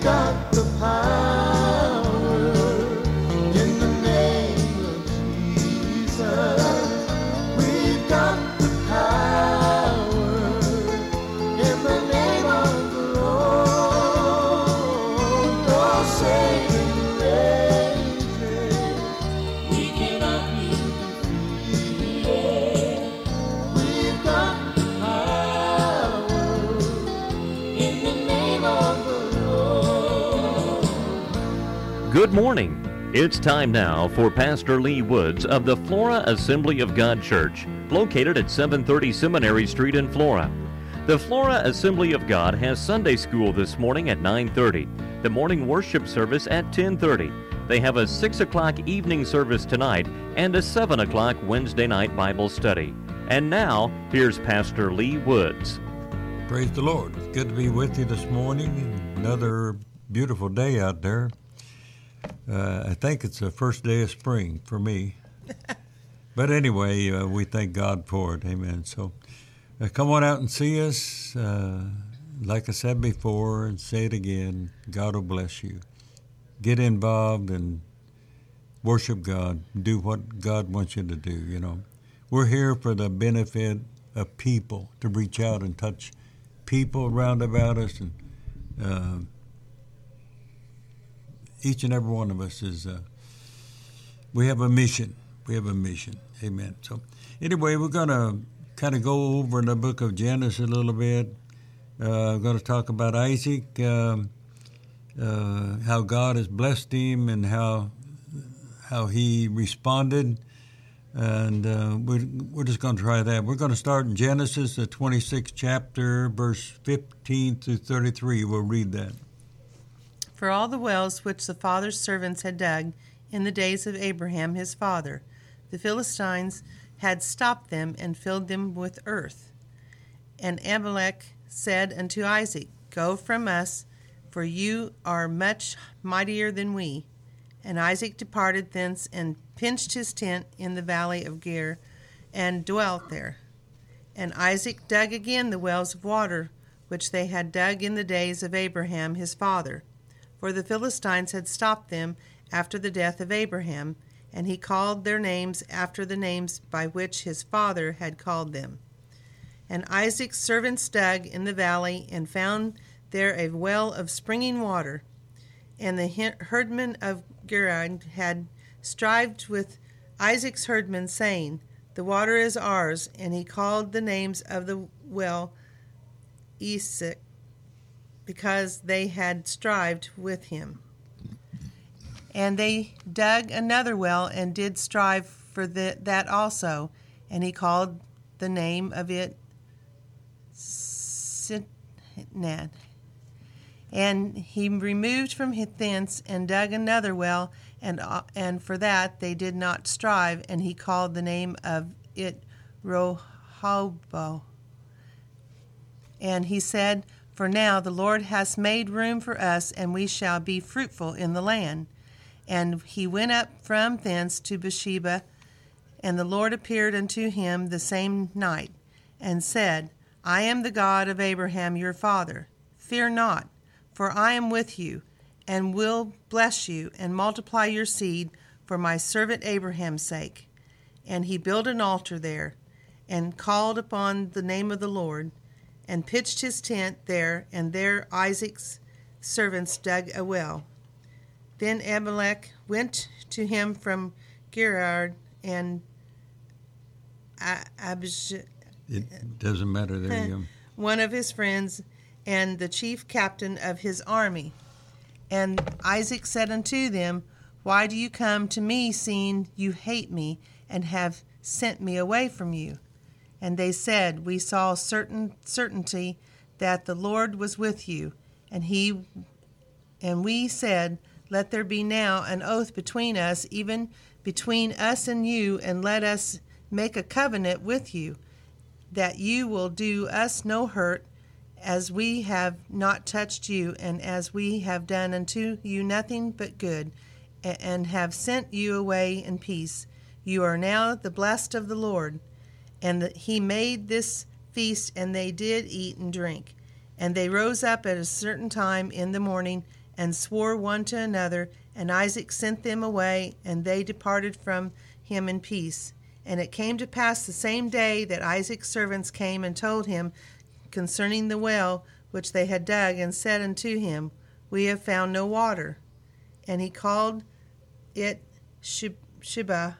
Got the power Good morning. It's time now for Pastor Lee Woods of the Flora Assembly of God Church, located at 730 Seminary Street in Flora. The Flora Assembly of God has Sunday school this morning at 9:30, the morning worship service at 10:30. They have a 6 o'clock evening service tonight and a 7 o'clock Wednesday night Bible study. And now, here's Pastor Lee Woods. Praise the Lord. It's good to be with you this morning. Another beautiful day out there. Uh, I think it's the first day of spring for me. but anyway, uh, we thank God for it. Amen. So uh, come on out and see us. Uh, like I said before, and say it again God will bless you. Get involved and worship God. Do what God wants you to do, you know. We're here for the benefit of people, to reach out and touch people around about us and uh, each and every one of us is uh, we have a mission we have a mission amen so anyway we're going to kind of go over the book of genesis a little bit uh, i'm going to talk about isaac um, uh, how god has blessed him and how how he responded and uh, we're, we're just going to try that. We're going to start in Genesis, the 26th chapter, verse 15 through 33. We'll read that. For all the wells which the father's servants had dug in the days of Abraham his father, the Philistines had stopped them and filled them with earth. And Abimelech said unto Isaac, Go from us, for you are much mightier than we. And Isaac departed thence and pitched his tent in the valley of Ger and dwelt there. And Isaac dug again the wells of water which they had dug in the days of Abraham his father. For the Philistines had stopped them after the death of Abraham, and he called their names after the names by which his father had called them. And Isaac's servants dug in the valley and found there a well of springing water. And the herdmen of Gerar had strived with Isaac's herdmen, saying, The water is ours. And he called the names of the well Esek, because they had strived with him. And they dug another well and did strive for the, that also. And he called the name of it Sitnah. And he removed from thence and dug another well, and, uh, and for that they did not strive, and he called the name of it Rohobo. And he said, For now the Lord has made room for us, and we shall be fruitful in the land. And he went up from thence to Beersheba, and the Lord appeared unto him the same night, and said, I am the God of Abraham your father. Fear not, for I am with you, and will bless you, and multiply your seed for my servant Abraham's sake. And he built an altar there, and called upon the name of the Lord, and pitched his tent there, and there Isaac's servants dug a well. Then Abimelech went to him from Gerar and Abijah. It doesn't matter there one of his friends, and the chief captain of his army. And Isaac said unto them, Why do you come to me, seeing you hate me, and have sent me away from you? And they said, We saw certain certainty that the Lord was with you, and he and we said, Let there be now an oath between us, even between us and you, and let us make a covenant with you, that you will do us no hurt, as we have not touched you, and as we have done unto you nothing but good, and have sent you away in peace. You are now the blessed of the Lord. And he made this feast, and they did eat and drink. And they rose up at a certain time in the morning and swore one to another. And Isaac sent them away, and they departed from him in peace. And it came to pass the same day that Isaac's servants came and told him concerning the well which they had dug, and said unto him, We have found no water. And he called it Sheba,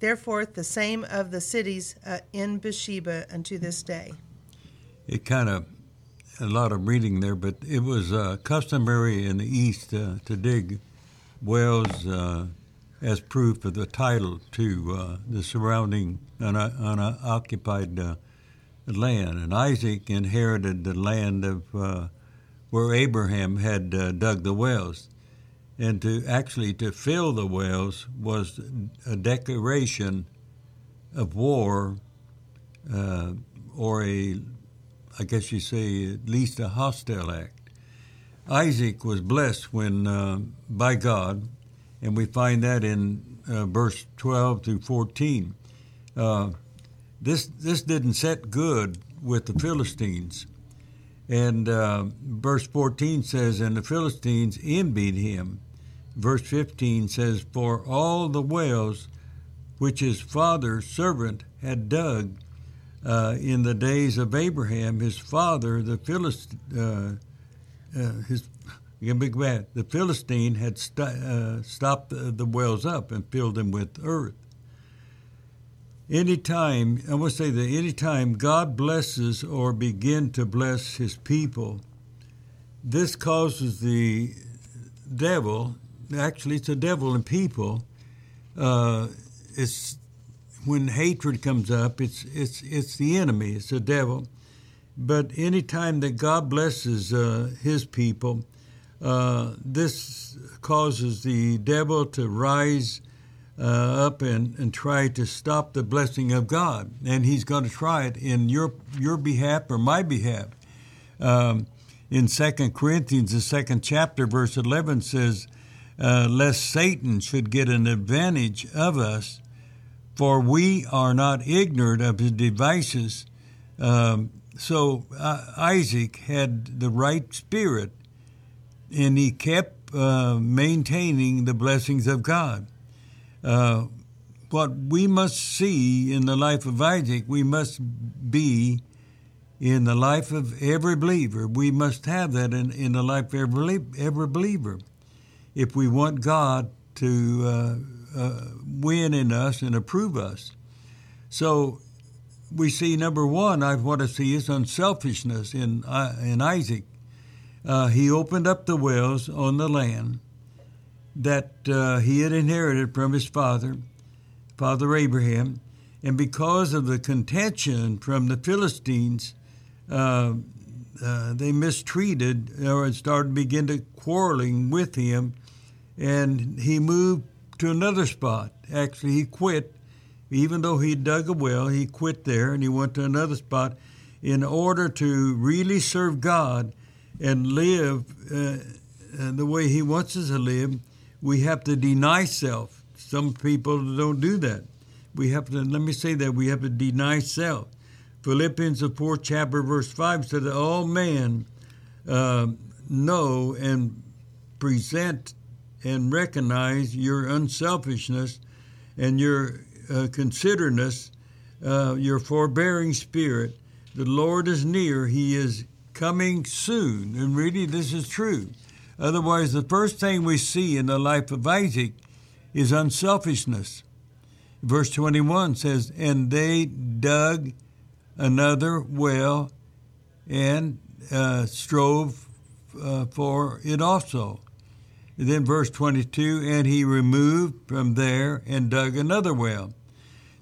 therefore the same of the cities uh, in Beersheba unto this day. It kind of a lot of reading there, but it was uh, customary in the East uh, to dig wells uh, as proof of the title to uh, the surrounding unoccupied uh, land. And Isaac inherited the land of where Abraham had dug the wells. And to actually to fill the wells was a declaration of war or a I guess you say, at least a hostile act. Isaac was blessed when uh, by God, and we find that in uh, verse 12 through 14. Uh, this this didn't set good with the Philistines, and uh, verse 14 says, "And the Philistines envied him." Verse 15 says, "For all the wells which his father's servant had dug." uh, in the days of Abraham, his father, the Philistine, uh, uh, his big bad, the Philistine had st- uh, stopped the, the, wells up and filled them with earth. Anytime, I want to say that anytime God blesses or begin to bless his people, this causes the devil, actually it's the devil and people, uh, it's when hatred comes up, it's it's it's the enemy, it's the devil. But any time that God blesses uh, His people, uh, this causes the devil to rise uh, up and, and try to stop the blessing of God, and he's going to try it in your your behalf or my behalf. Um, in Second Corinthians, the second chapter, verse eleven says, uh, "Lest Satan should get an advantage of us." for we are not ignorant of his devices. Um, so uh, Isaac had the right spirit, and he kept uh, maintaining the blessings of God. Uh, what we must see in the life of Isaac, we must be in the life of every believer. We must have that in, in the life of every, every believer. If we want God to uh, uh, win in us and approve us. So we see number one, I want to see is unselfishness in uh, in Isaac. Uh, he opened up the wells on the land that uh, he had inherited from his father, Father Abraham, and because of the contention from the Philistines, uh, uh, they mistreated or started begin to quarreling with him, and he moved to another spot. Actually, he quit. Even though he dug a well, he quit there and he went to another spot in order to really serve God and live uh, uh, the way He wants us to live. We have to deny self. Some people don't do that. We have to, let me say that, we have to deny self. Philippians, the fourth chapter, verse 5 said that all men uh, know and present and recognize your unselfishness and your uh, considerateness, uh, your forbearing spirit. The Lord is near. He is coming soon. And really, this is true. Otherwise, the first thing we see in the life of Isaac is unselfishness. Verse 21 says, And they dug another well and uh, strove uh, for it also. Then verse 22, and he removed from there and dug another well.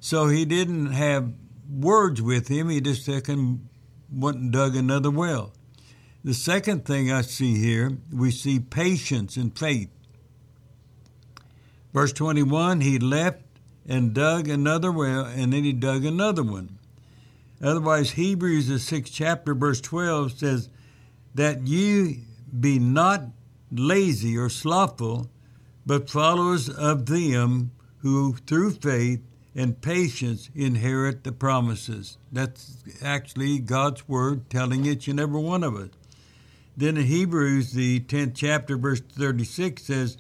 So he didn't have words with him, he just took and went and dug another well. The second thing I see here, we see patience and faith. Verse 21, he left and dug another well, and then he dug another one. Otherwise, Hebrews, the sixth chapter, verse 12 says, That you be not lazy or slothful, but followers of them who through faith and patience inherit the promises. That's actually God's word telling each and every one of us. Then in Hebrews, the 10th chapter, verse 36 says,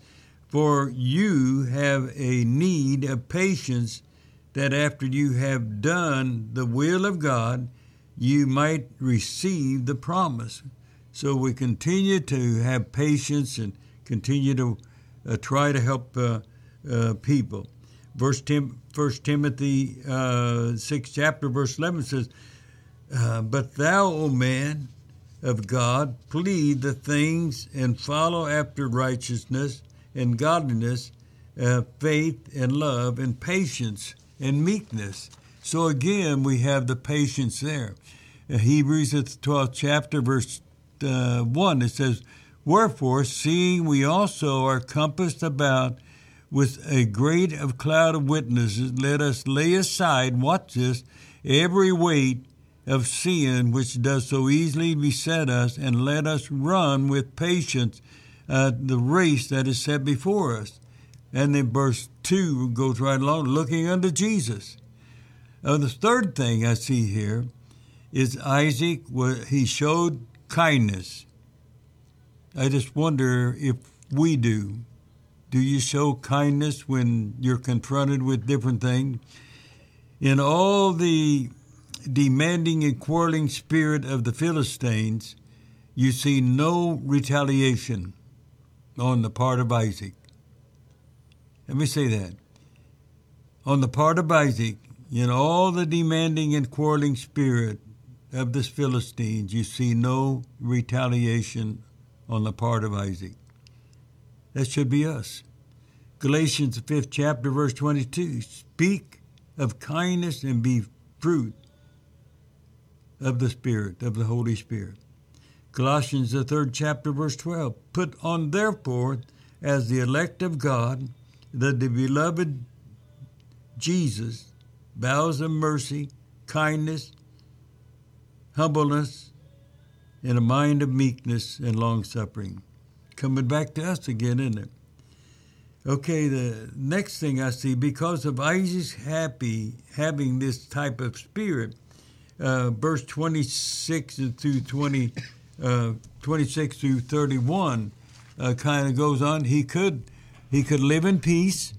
For you have a need of patience, that after you have done the will of God, you might receive the promise. So we continue to have patience and continue to uh, try to help uh, uh, people. Verse Tim, 1 Timothy uh, 6 chapter, verse 11 says, uh, But thou, O man of God, plead the things and follow after righteousness and godliness, uh, faith and love and patience and meekness. So again, we have the patience there. Hebrews, the 12th chapter, verse uh, 1, it says, Wherefore, seeing we also are compassed about with a great of cloud of witnesses, let us lay aside, watch this, every weight of sin which does so easily beset us, and let us run with patience uh, the race that is set before us. And then verse 2 goes right along, looking unto Jesus. Uh, the third thing I see here is Isaac, he showed kindness. I just wonder if we do. Do you show kindness when you're confronted with different things? In all the demanding and quarreling spirit of the Philistines, you see no retaliation on the part of Isaac. Let me say that. On the part of Isaac, in all the demanding and quarreling spirit of the Philistines, you see no retaliation on the part of Isaac. That should be us. Galatians, the fifth chapter, verse 22 Speak of kindness and be fruit of the Spirit, of the Holy Spirit. Colossians, the third chapter, verse 12 Put on, therefore, as the elect of God, the beloved Jesus, vows of mercy, kindness, humbleness, and a mind of meekness and long suffering. Coming back to us again, isn't it? Okay, the next thing I see, because of Isaac's happy having this type of spirit, uh, verse 26 through 20, uh, 26 through 31 uh, kind of goes on. He could he could live in peace.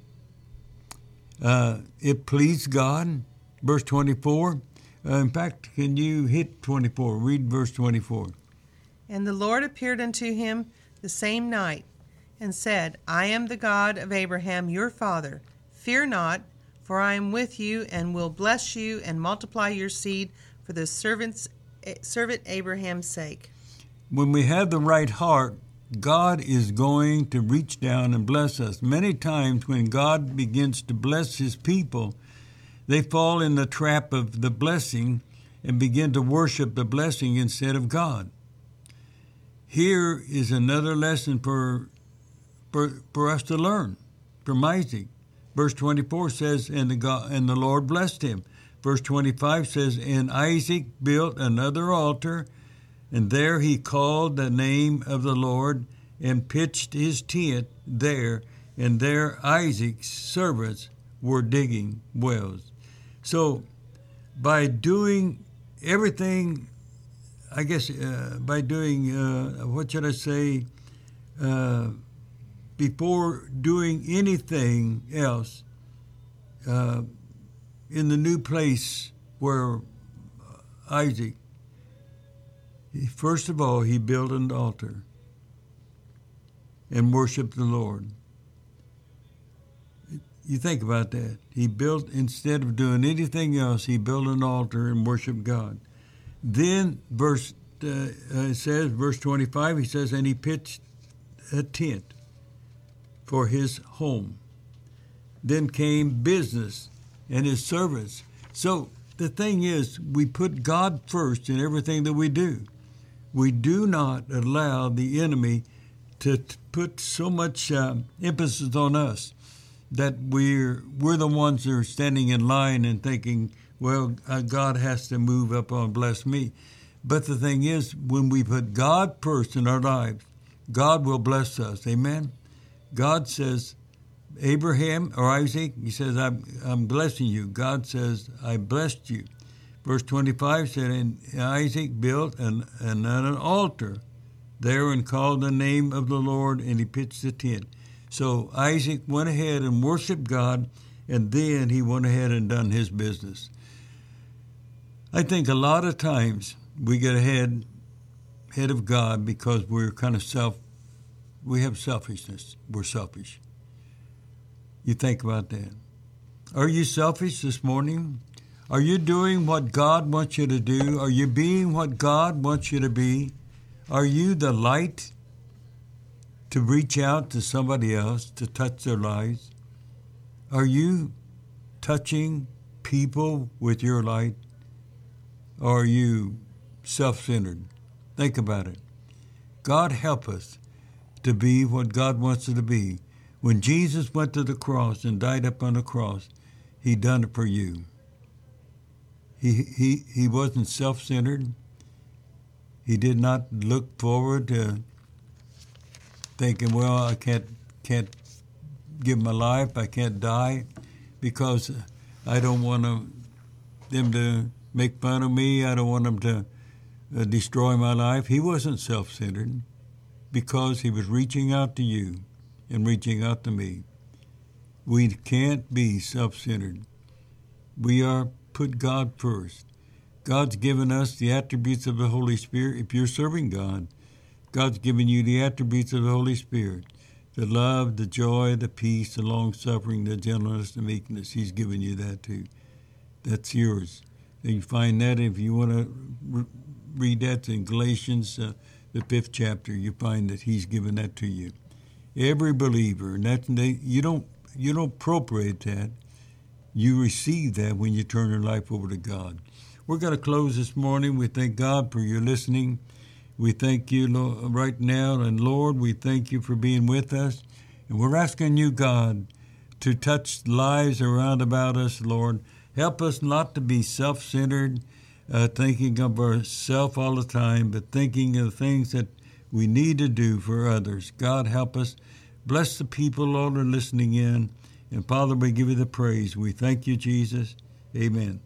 Uh, it pleased God. Verse 24. Uh, in fact, can you hit 24? Read verse 24. And the Lord appeared unto him the same night, and said, I am the God of Abraham your father. Fear not, for I am with you, and will bless you, and multiply your seed for the servant's, servant Abraham's sake. When we have the right heart, God is going to reach down and bless us. Many times, when God begins to bless his people, they fall in the trap of the blessing and begin to worship the blessing instead of God. Here is another lesson for, for, for us to learn from Isaac. Verse 24 says, and the, God, and the Lord blessed him. Verse 25 says, And Isaac built another altar, and there he called the name of the Lord, and pitched his tent there, and there Isaac's servants were digging wells. So, by doing everything, I guess, uh, by doing, uh, what should I say, uh, before doing anything else, uh, in the new place where Isaac, first of all, he built an altar and worshiped the Lord. You think about that. He built, instead of doing anything else, he built an altar and worshiped God. Then, verse uh, uh, says, verse 25, he says, and he pitched a tent for his home. Then came business and his servants. So the thing is, we put God first in everything that we do. We do not allow the enemy to put so much uh, emphasis on us that we're we're the ones that are standing in line and thinking, well, uh, God has to move up and bless me. But the thing is, when we put God first in our lives, God will bless us. Amen. God says, Abraham or Isaac, he says, I'm, I'm blessing you. God says, I blessed you. Verse 25 said, And Isaac built an, an altar there and called the name of the Lord, and he pitched the tent. So Isaac went ahead and worshiped God, and then he went ahead and done his business. I think a lot of times we get ahead head of God because we're kind of self we have selfishness. We're selfish. You think about that. Are you selfish this morning? Are you doing what God wants you to do? Are you being what God wants you to be? Are you the light to reach out to somebody else to touch their lives? Are you touching people with your light? Or are you self centered? Think about it. God help us to be what God wants us to be. When Jesus went to the cross and died up on the cross, he done it for you. He, he, he wasn't self centered. He did not look forward to thinking, well, I can't, can't give my life, I can't die because I don't want them to make fun of me, I don't want them to uh, destroy my life. He wasn't self centered because he was reaching out to you and reaching out to me. We can't be self centered. We are put God first. God's given us the attributes of the Holy Spirit. If you're serving God, God's given you the attributes of the Holy Spirit the love, the joy, the peace, the long suffering, the gentleness, the meekness. He's given you that too. That's yours. And you find that if you want to re- read that in Galatians, uh, the fifth chapter, you find that He's given that to you. Every believer, and that they, you don't you don't appropriate that. You receive that when you turn your life over to God. We're going to close this morning. We thank God for your listening. We thank you Lord, right now, and Lord, we thank you for being with us. And we're asking you, God, to touch lives around about us, Lord. Help us not to be self centered, uh, thinking of ourselves all the time, but thinking of things that we need to do for others. God, help us. Bless the people, Lord, are listening in. And Father, we give you the praise. We thank you, Jesus. Amen.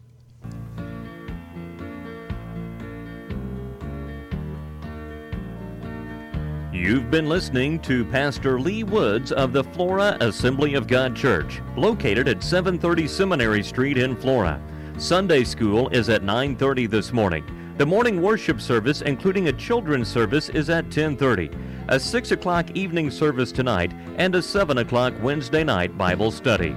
You've been listening to Pastor Lee Woods of the Flora Assembly of God Church, located at 730 Seminary Street in Flora. Sunday school is at 9:30 this morning. The morning worship service, including a children's service, is at 10:30. A 6 o'clock evening service tonight, and a 7 o'clock Wednesday night Bible study.